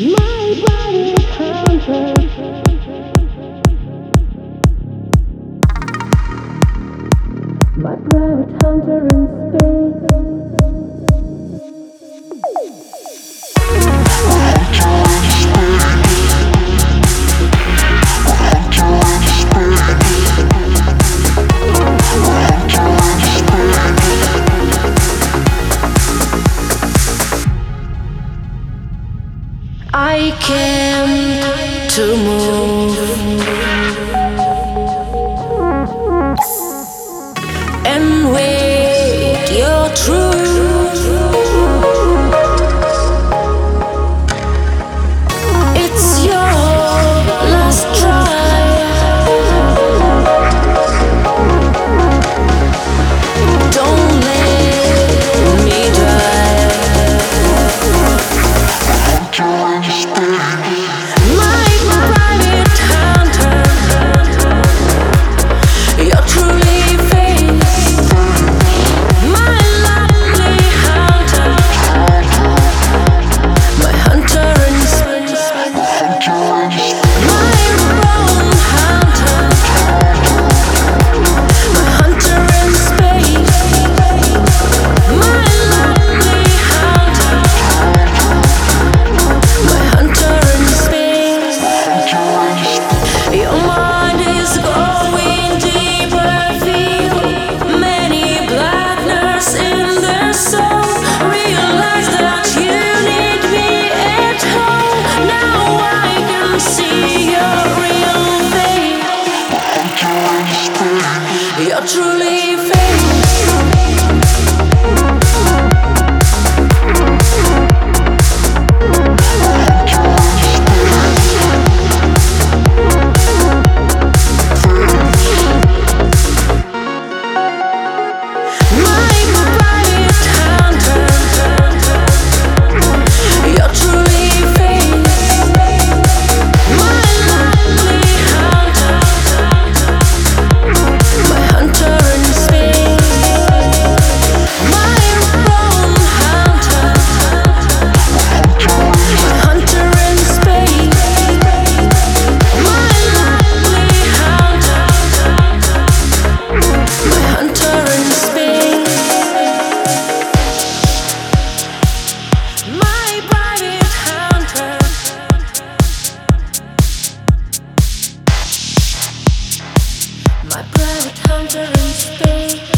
My private hunter in space. I came to move truly wither and stir.